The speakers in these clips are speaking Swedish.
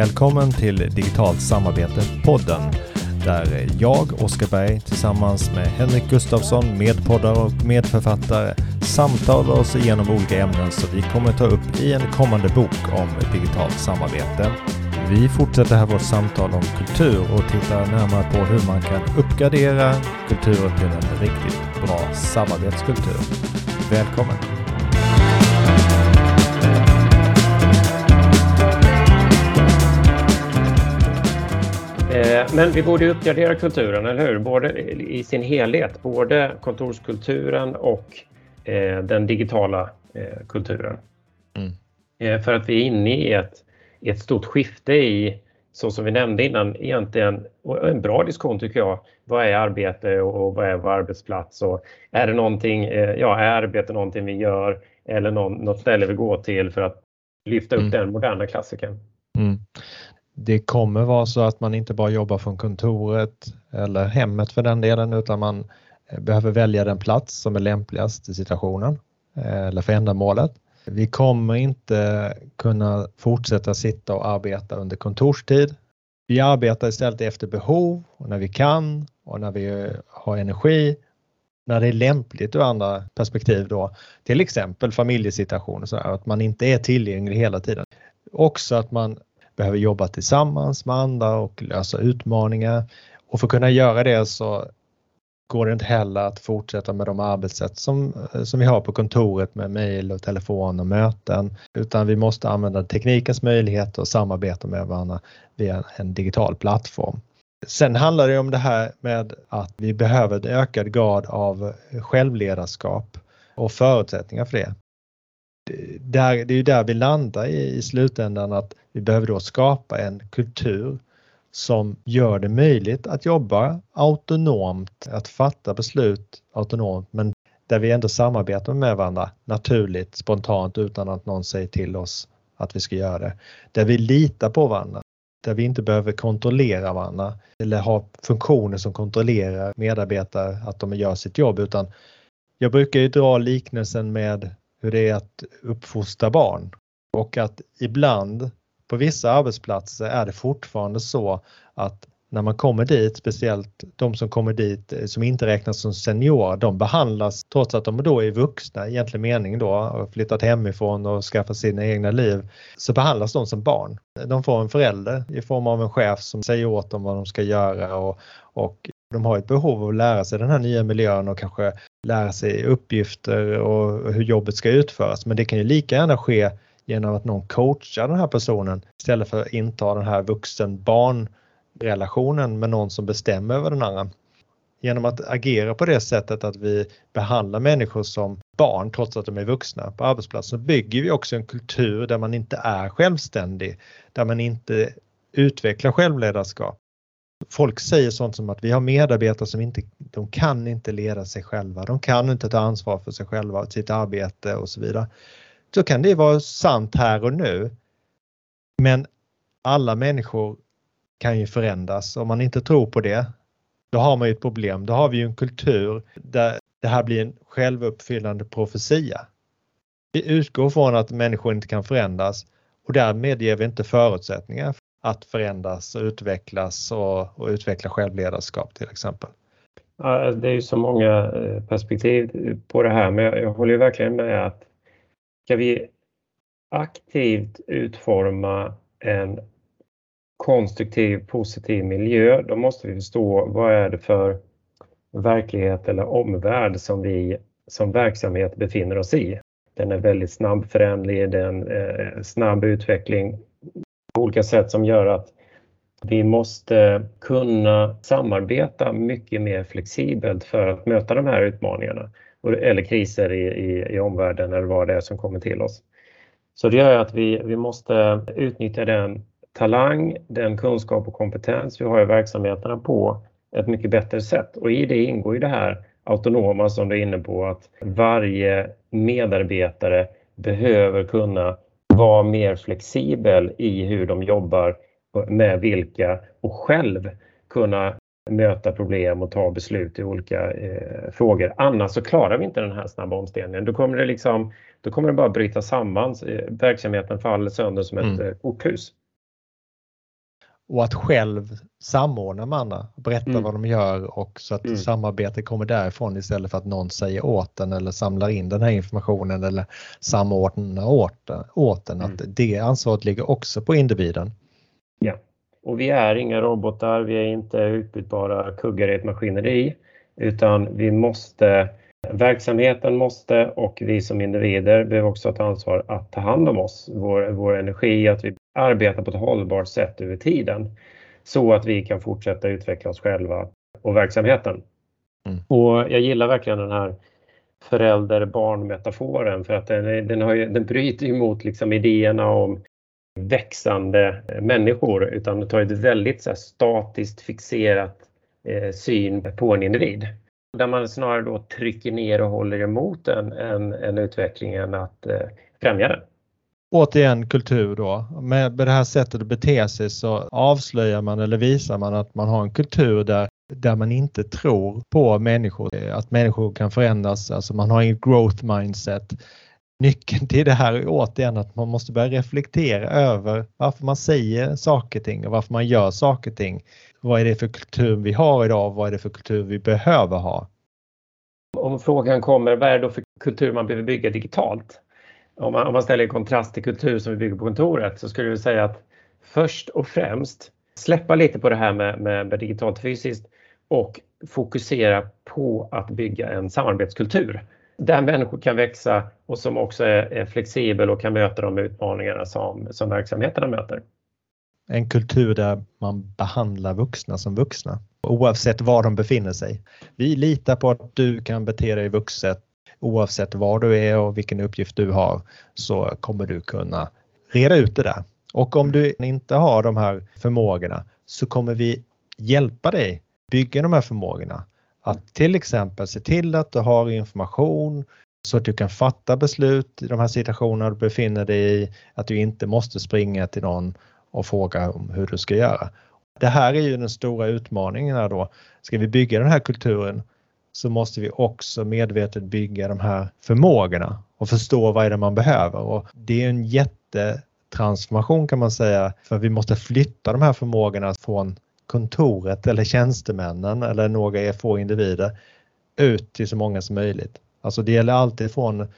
Välkommen till Digitalt samarbete-podden där jag, Oskar Berg, tillsammans med Henrik Gustafsson, medpoddare och medförfattare samtalar oss igenom olika ämnen som vi kommer ta upp i en kommande bok om digitalt samarbete. Vi fortsätter här vårt samtal om kultur och tittar närmare på hur man kan uppgradera kulturen till en riktigt bra samarbetskultur. Välkommen! Men vi borde uppgradera kulturen, eller hur? Både i sin helhet, både kontorskulturen och eh, den digitala eh, kulturen. Mm. För att vi är inne i ett, ett stort skifte i, så som vi nämnde innan, egentligen och en bra diskussion tycker jag. Vad är arbete och vad är vår arbetsplats? Och är det någonting, ja, är arbete någonting vi gör eller någon, något ställe vi går till för att lyfta upp mm. den moderna klassikern? Mm det kommer vara så att man inte bara jobbar från kontoret eller hemmet för den delen utan man eh, behöver välja den plats som är lämpligast i situationen eh, eller för ändamålet. Vi kommer inte kunna fortsätta sitta och arbeta under kontorstid. Vi arbetar istället efter behov och när vi kan och när vi har energi när det är lämpligt ur andra perspektiv då, till exempel familjesituationer, så att man inte är tillgänglig hela tiden. Också att man behöver jobba tillsammans med andra och lösa utmaningar. Och för att kunna göra det så går det inte heller att fortsätta med de arbetssätt som, eh, som vi har på kontoret med mejl och telefon och möten, utan vi måste använda teknikens möjligheter och samarbeta med varandra via en digital plattform. Sen handlar det om det här med att vi behöver en ökad grad av självledarskap och förutsättningar för det där, det är ju där vi landar i, i slutändan att vi behöver då skapa en kultur som gör det möjligt att jobba autonomt, att fatta beslut autonomt men där vi ändå samarbetar med varandra naturligt, spontant utan att någon säger till oss att vi ska göra det. Där vi litar på varandra, där vi inte behöver kontrollera varandra eller ha funktioner som kontrollerar medarbetare att de gör sitt jobb utan jag brukar ju dra liknelsen med hur det är att uppfostra barn och att ibland på vissa arbetsplatser är det fortfarande så att när man kommer dit, speciellt de som kommer dit eh, som inte räknas som seniorer, de behandlas trots att de då är vuxna i egentlig mening då och flyttat hemifrån och skaffat sina egna liv, så behandlas de som barn. De får en förälder i form av en chef som säger åt dem vad de ska göra och, och de har ett behov av att lära sig den här nya miljön och kanske lära sig uppgifter och hur jobbet ska utföras. Men det kan ju lika gärna ske genom att någon coachar den här personen istället för att inta den här vuxen-barn relationen med någon som bestämmer över den andra. Genom att agera på det sättet att vi behandlar människor som barn trots att de är vuxna på arbetsplatsen bygger vi också en kultur där man inte är självständig, där man inte utvecklar självledarskap folk säger sånt som att vi har medarbetare som inte, de kan inte leda sig själva, de kan inte ta ansvar för sig själva, sitt arbete och så vidare. Så kan det vara sant här och nu. Men alla människor kan ju förändras. Om man inte tror på det, då har man ju ett problem. Då har vi ju en kultur där det här blir en självuppfyllande profetia. Vi utgår från att människor inte kan förändras och därmed ger vi inte förutsättningar att förändras och utvecklas och, och utveckla självledarskap till exempel? Ja, det är ju så många eh, perspektiv på det här men jag, jag håller verkligen med att ska vi aktivt utforma en konstruktiv, positiv miljö, då måste vi förstå vad är det för verklighet eller omvärld som vi som verksamhet befinner oss i. Den är väldigt snabbföränderlig, det är en eh, snabb utveckling på olika sätt som gör att vi måste kunna samarbeta mycket mer flexibelt för att möta de här utmaningarna eller kriser i, i, i omvärlden eller vad det är som kommer till oss. Så det gör att vi, vi måste utnyttja den talang, den kunskap och kompetens vi har i verksamheterna på ett mycket bättre sätt. Och i det ingår ju det här autonoma som du är inne på, att varje medarbetare behöver kunna vara mer flexibel i hur de jobbar med vilka och själv kunna möta problem och ta beslut i olika eh, frågor. Annars så klarar vi inte den här snabba omställningen. Då kommer det, liksom, då kommer det bara bryta samman. Eh, verksamheten faller sönder som ett mm. eh, korthus. och att själv samordna med andra, berätta mm. vad de gör och så att mm. samarbetet kommer därifrån istället för att någon säger åt den eller samlar in den här informationen eller samordnar åt, åt den. Mm. Att det ansvaret ligger också på individen. Ja, och vi är inga robotar, vi är inte utbytbara kuggar i ett maskineri utan vi måste Verksamheten måste och vi som individer behöver också ta ansvar att ta hand om oss, vår, vår energi, att vi arbetar på ett hållbart sätt över tiden så att vi kan fortsätta utveckla oss själva och verksamheten. Mm. Och jag gillar verkligen den här förälder-barn-metaforen för att den, den, har ju, den bryter emot liksom idéerna om växande människor utan tar ett väldigt så här, statiskt fixerat eh, syn på en individ. Där man snarare då trycker ner och håller emot en, en, en utveckling än att eh, främja den. Återigen kultur då. Med det här sättet att bete sig så avslöjar man eller visar man att man har en kultur där, där man inte tror på människor, att människor kan förändras. Alltså man har inget growth mindset. Nyckeln till det här är återigen att man måste börja reflektera över varför man säger saker och ting och varför man gör saker och ting vad är det för kultur vi har idag? Vad är det för kultur vi behöver ha? Om frågan kommer, vad är det då för kultur man behöver bygga digitalt? Om man, om man ställer i kontrast till kultur som vi bygger på kontoret så skulle jag säga att först och främst släppa lite på det här med, med, med digitalt fysiskt och fokusera på att bygga en samarbetskultur där människor kan växa och som också är, är flexibel och kan möta de utmaningarna som, som verksamheterna möter en kultur där man behandlar vuxna som vuxna oavsett var de befinner sig. Vi litar på att du kan bete dig vuxet oavsett var du är och vilken uppgift du har så kommer du kunna reda ut det där. Och om du inte har de här förmågorna så kommer vi hjälpa dig bygga de här förmågorna. Att till exempel se till att du har information så att du kan fatta beslut i de här situationerna du befinner dig i, att du inte måste springa till någon och fråga om hur du ska göra. Det här är ju den stora utmaningen här då. Ska vi bygga den här kulturen så måste vi också medvetet bygga de här förmågorna och förstå vad är det man behöver. Och det är en jättetransformation kan man säga för vi måste flytta de här förmågorna från kontoret eller tjänstemännen eller några få individer ut till så många som möjligt. Alltså det gäller alltid från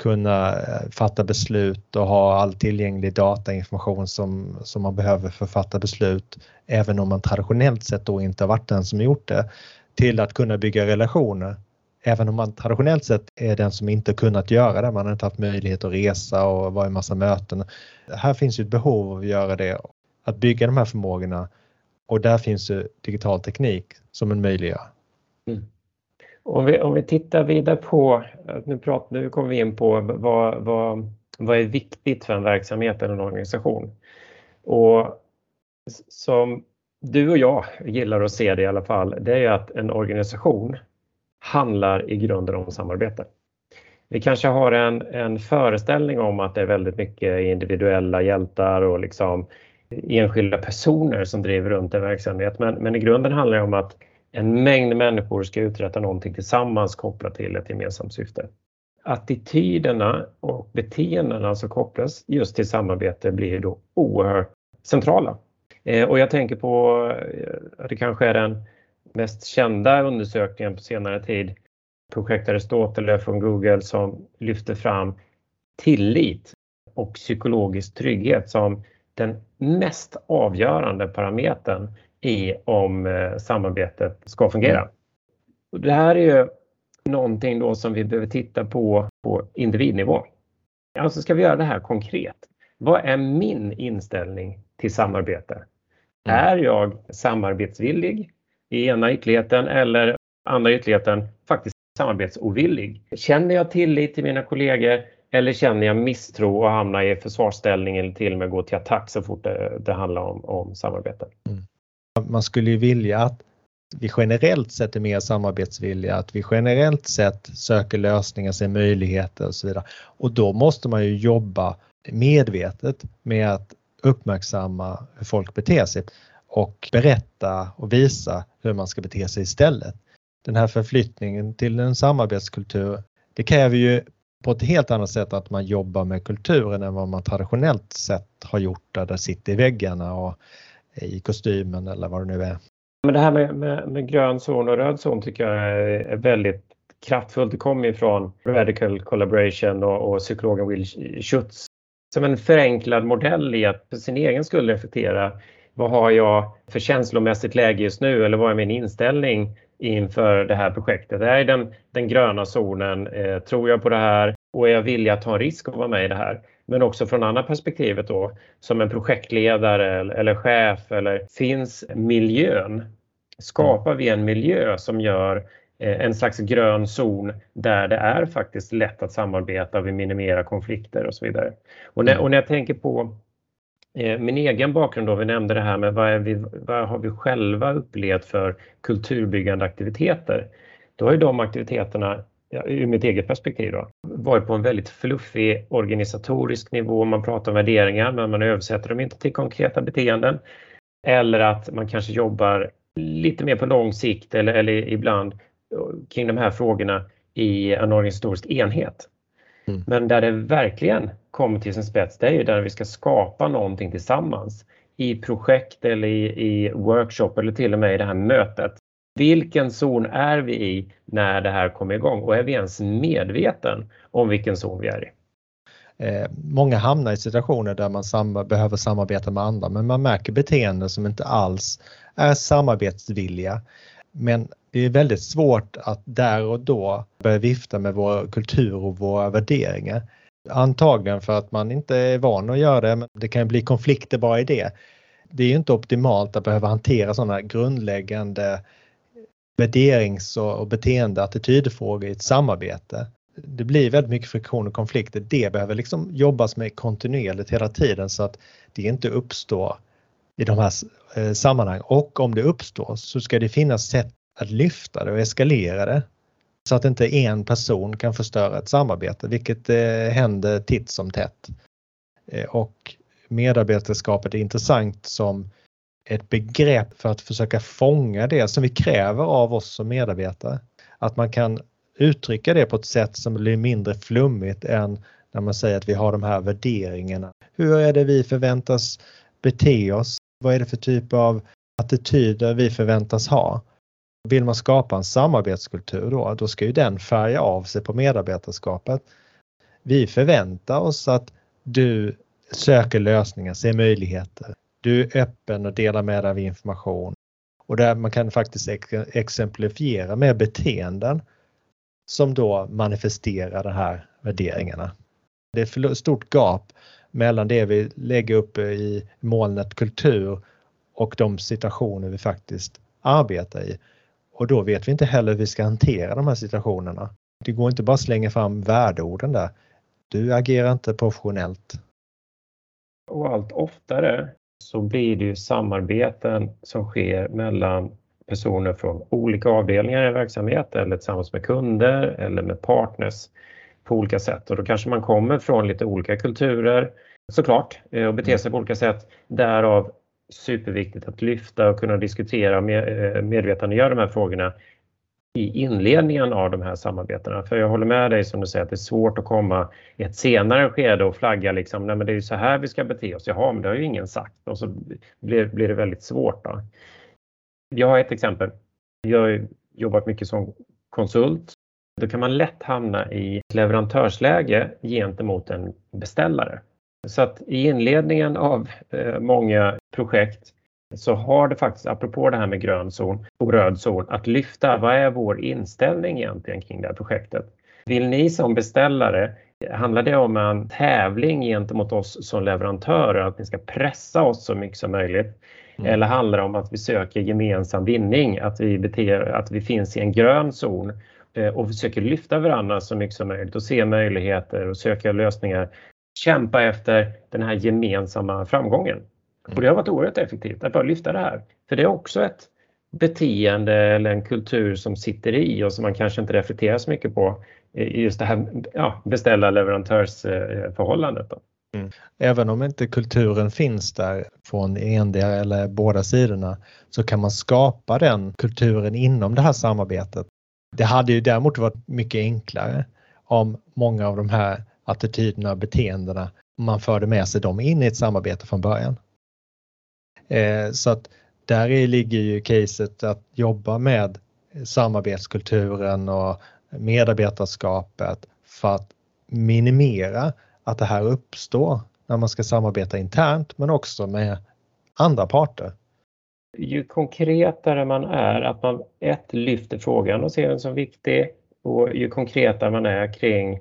kunna eh, fatta beslut och ha all tillgänglig datainformation som, som man behöver för att fatta beslut, även om man traditionellt sett då inte har varit den som gjort det, till att kunna bygga relationer. Även om man traditionellt sett är den som inte kunnat göra det, man har inte haft möjlighet att resa och vara i massa möten. Här finns ju ett behov av att göra det, att bygga de här förmågorna och där finns ju digital teknik som en möjliggör. Mm. Om vi, om vi tittar vidare på, nu, pratar, nu kommer vi in på vad, vad, vad är viktigt för en verksamhet eller en organisation. Och som du och jag gillar att se det i alla fall, det är att en organisation handlar i grunden om samarbete. Vi kanske har en, en föreställning om att det är väldigt mycket individuella hjältar och liksom enskilda personer som driver runt en verksamhet, men, men i grunden handlar det om att en mängd människor ska uträtta någonting tillsammans kopplat till ett gemensamt syfte. Attityderna och beteendena som kopplas just till samarbete blir då oerhört centrala. Eh, och jag tänker på, att det kanske är den mest kända undersökningen på senare tid, projekt Aristoteles från Google som lyfter fram tillit och psykologisk trygghet som den mest avgörande parametern i om eh, samarbetet ska fungera. Mm. Det här är ju någonting då som vi behöver titta på på individnivå. Alltså ska vi göra det här konkret. Vad är min inställning till samarbete? Mm. Är jag samarbetsvillig i ena ytterligheten eller andra ytterligheten faktiskt samarbetsovillig? Känner jag tillit till mina kollegor eller känner jag misstro och hamnar i försvarsställning eller till och med gå till attack så fort det, det handlar om, om samarbete? Mm man skulle ju vilja att vi generellt sett är mer samarbetsvilliga, att vi generellt sett söker lösningar, ser möjligheter och så vidare. Och då måste man ju jobba medvetet med att uppmärksamma hur folk beter sig och berätta och visa hur man ska bete sig istället. Den här förflyttningen till en samarbetskultur, det kräver ju på ett helt annat sätt att man jobbar med kulturen än vad man traditionellt sett har gjort där det sitter i väggarna och i kostymen eller vad det nu är. Men det här med, med, med grön zon och röd zon tycker jag är väldigt kraftfullt. Det kommer ju från Radical Collaboration och, och psykologen Will Schutz som en förenklad modell i att för sin egen skull reflektera vad har jag för känslomässigt läge just nu eller vad är min inställning inför det här projektet? Är den, den gröna zonen? Eh, tror jag på det här? Och är jag villig att ta en risk och vara med i det här? Men också från andra perspektivet då, som en projektledare eller, eller chef eller finns miljön? Skapar vi en miljö som gör eh, en slags grön zon där det är faktiskt lätt att samarbeta, vi minimerar konflikter och så vidare. Och när, och när jag tänker på Eh, min egen bakgrund då, vi nämnde det här med vad, vi, vad har vi själva upplevt för kulturbyggande aktiviteter? Då har ju de aktiviteterna, ja, ur mitt eget perspektiv, då, varit på en väldigt fluffig organisatorisk nivå. Man pratar om värderingar men man översätter dem inte till konkreta beteenden. Eller att man kanske jobbar lite mer på lång sikt eller, eller ibland eh, kring de här frågorna i en organisatorisk enhet. Mm. Men där det verkligen kommer till sin spets, det är ju där vi ska skapa någonting tillsammans i projekt eller i, i workshop eller till och med i det här mötet. Vilken zon är vi i när det här kommer igång och är vi ens medveten om vilken zon vi är i? Eh, många hamnar i situationer där man sam behöver samarbeta med andra men man märker beteenden som inte alls är samarbetsvilliga. Men det är väldigt svårt att där och då börja vifta med vår kultur och våra värderingar. Antagligen för att man inte är van att göra det, men det kan bli konflikter bara i det. Det är inte optimalt att behöva hantera sådana grundläggande värderings och beteende attitydfrågor i ett samarbete. Det blir väldigt mycket friktion och konflikter. Det behöver liksom jobbas med kontinuerligt hela tiden så att det inte uppstår i de här eh, sammanhangen. Och om det uppstår så ska det finnas sätt att lyfta det och eskalera det. Så att inte en person kan förstöra ett samarbete, vilket eh, händer titt som tätt. Eh, och medarbetarskapet är intressant som ett begrepp för att försöka fånga det som vi kräver av oss som medarbetare. Att man kan uttrycka det på ett sätt som blir mindre flummigt än när man säger att vi har de här värderingarna. Hur är det vi förväntas bete oss? Vad är det för typ av attityder vi förväntas ha? Vill man skapa en samarbetskultur då, då ska ju den färga av sig på medarbetarskapet. Vi förväntar oss att du söker lösningar, ser möjligheter. Du är öppen och delar med dig av information. Och där man kan faktiskt exemplifiera med beteenden som då manifesterar de här värderingarna. Det är ett stort gap mellan det vi lägger upp i molnet kultur och de situationer vi faktiskt arbetar i. Och då vet vi inte heller hur vi ska hantera de här situationerna. Det går inte bara att slänga fram värdeorden där. Du agerar inte professionellt. Och allt oftare så blir det ju samarbeten som sker mellan personer från olika avdelningar i en verksamhet eller tillsammans med kunder eller med partners på olika sätt. Och då kanske man kommer från lite olika kulturer såklart eh, och beter sig på olika sätt. Därav superviktigt att lyfta och kunna diskutera och eh, medvetandegöra de här frågorna i inledningen av de här samarbetena. För jag håller med dig som du säger att det är svårt att komma i ett senare skede och flagga liksom, nej men det är ju så här vi ska bete oss. Jaha, men det har ju ingen sagt och så blir, blir det väldigt svårt. Då. Jag har ett exempel. Jag har jobbat mycket som konsult. Då kan man lätt hamna i leverantörsläge gentemot en beställare. Så att i inledningen av eh, många projekt så har det faktiskt, apropå det här med grön zon och röd zon, att lyfta vad är vår inställning egentligen kring det här projektet? Vill ni som beställare, handlar det om en tävling gentemot oss som leverantörer, att ni ska pressa oss så mycket som möjligt? Mm. Eller handlar det om att vi söker gemensam vinning, att vi, beter, att vi finns i en grön zon och försöker lyfta varandra så mycket som möjligt och se möjligheter och söka lösningar kämpa efter den här gemensamma framgången. Mm. Och det har varit oerhört effektivt att bara lyfta det här. För det är också ett beteende eller en kultur som sitter i och som man kanske inte reflekterar så mycket på i just det här ja, beställa leverantörsförhållandet. Mm. Även om inte kulturen finns där från endera eller båda sidorna så kan man skapa den kulturen inom det här samarbetet. Det hade ju däremot varit mycket enklare om många av de här attityderna och beteendena man förde med sig dem in i ett samarbete från början. Eh, så att där ligger ju caset att jobba med samarbetskulturen och medarbetarskapet för att minimera att det här uppstår när man ska samarbeta internt men också med andra parter. Ju konkretare man är, att man ett lyfter frågan och ser den som viktig och ju konkretare man är kring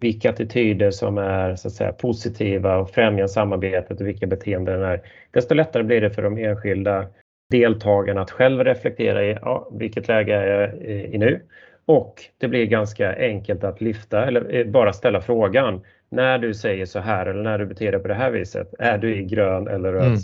vilka attityder som är så att säga, positiva och främjar samarbetet och vilka beteenden är, desto lättare blir det för de enskilda deltagarna att själv reflektera i ja, vilket läge är jag i nu? Och det blir ganska enkelt att lyfta eller eh, bara ställa frågan. När du säger så här eller när du beter dig på det här viset, är du i grön eller röd mm.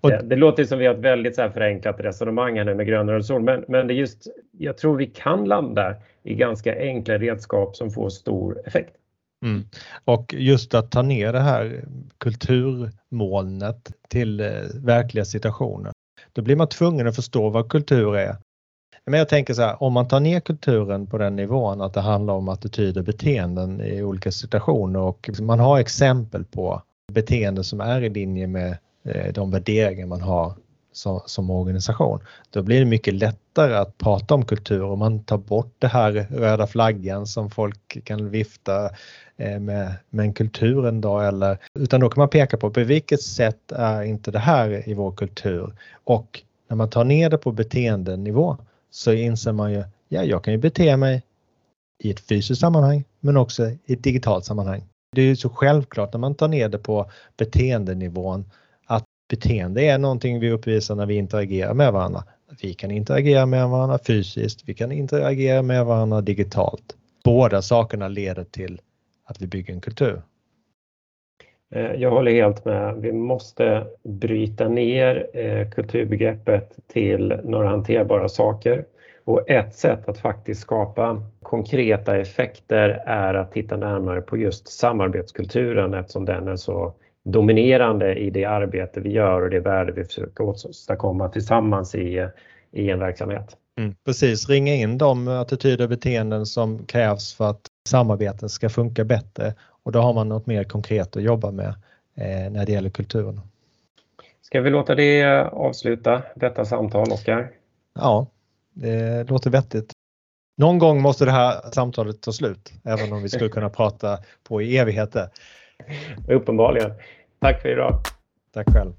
Och... Det, det låter som vi har ett väldigt så här förenklat resonemang här nu med grön och zon, men, men det just, jag tror vi kan landa i ganska enkla redskap som får stor effekt. Mm. Och just att ta ner det här kulturmolnet till eh, verkliga situationer. Då blir man tvungen att förstå vad kultur är. Men jag tänker så här, om man tar ner kulturen på den nivån att det handlar om attityder och beteenden i olika situationer och man har exempel på beteenden som är i linje med Eh, de värderingar man har som, som, organisation. Då blir det mycket lättare att prata om kultur om man tar bort det här röda flaggan som folk kan vifta eh, med, med en kultur en dag eller utan då kan man peka på på vilket sätt är inte det här i vår kultur och när man tar ner det på beteendenivå så inser man ju, ja jag kan ju bete mig i ett fysiskt sammanhang men också i ett digitalt sammanhang. Det är ju så självklart när man tar ner det på beteendenivån beteende är någonting vi uppvisar när vi interagerar med varandra. Vi kan interagera med varandra fysiskt, vi kan interagera med varandra digitalt. Båda sakerna leder till att vi bygger en kultur. Eh, jag håller helt med. Vi måste bryta ner eh, kulturbegreppet till några hanterbara saker. Och ett sätt att faktiskt skapa konkreta effekter är att titta närmare på just samarbetskulturen eftersom den är så dominerande i det arbete vi gör och det värde vi försöker åstadkomma tillsammans i, i en verksamhet. Mm, precis, ringa in de attityder och beteenden som krävs för att samarbeten ska funka bättre och då har man något mer konkret att jobba med eh, när det gäller kulturen. Ska vi låta det avsluta detta samtal, Oskar? Ja, det låter vettigt. Någon gång måste det här samtalet ta slut, även om vi skulle kunna prata på i evigheter. Uppenbarligen. Tack för idag. Tack själv.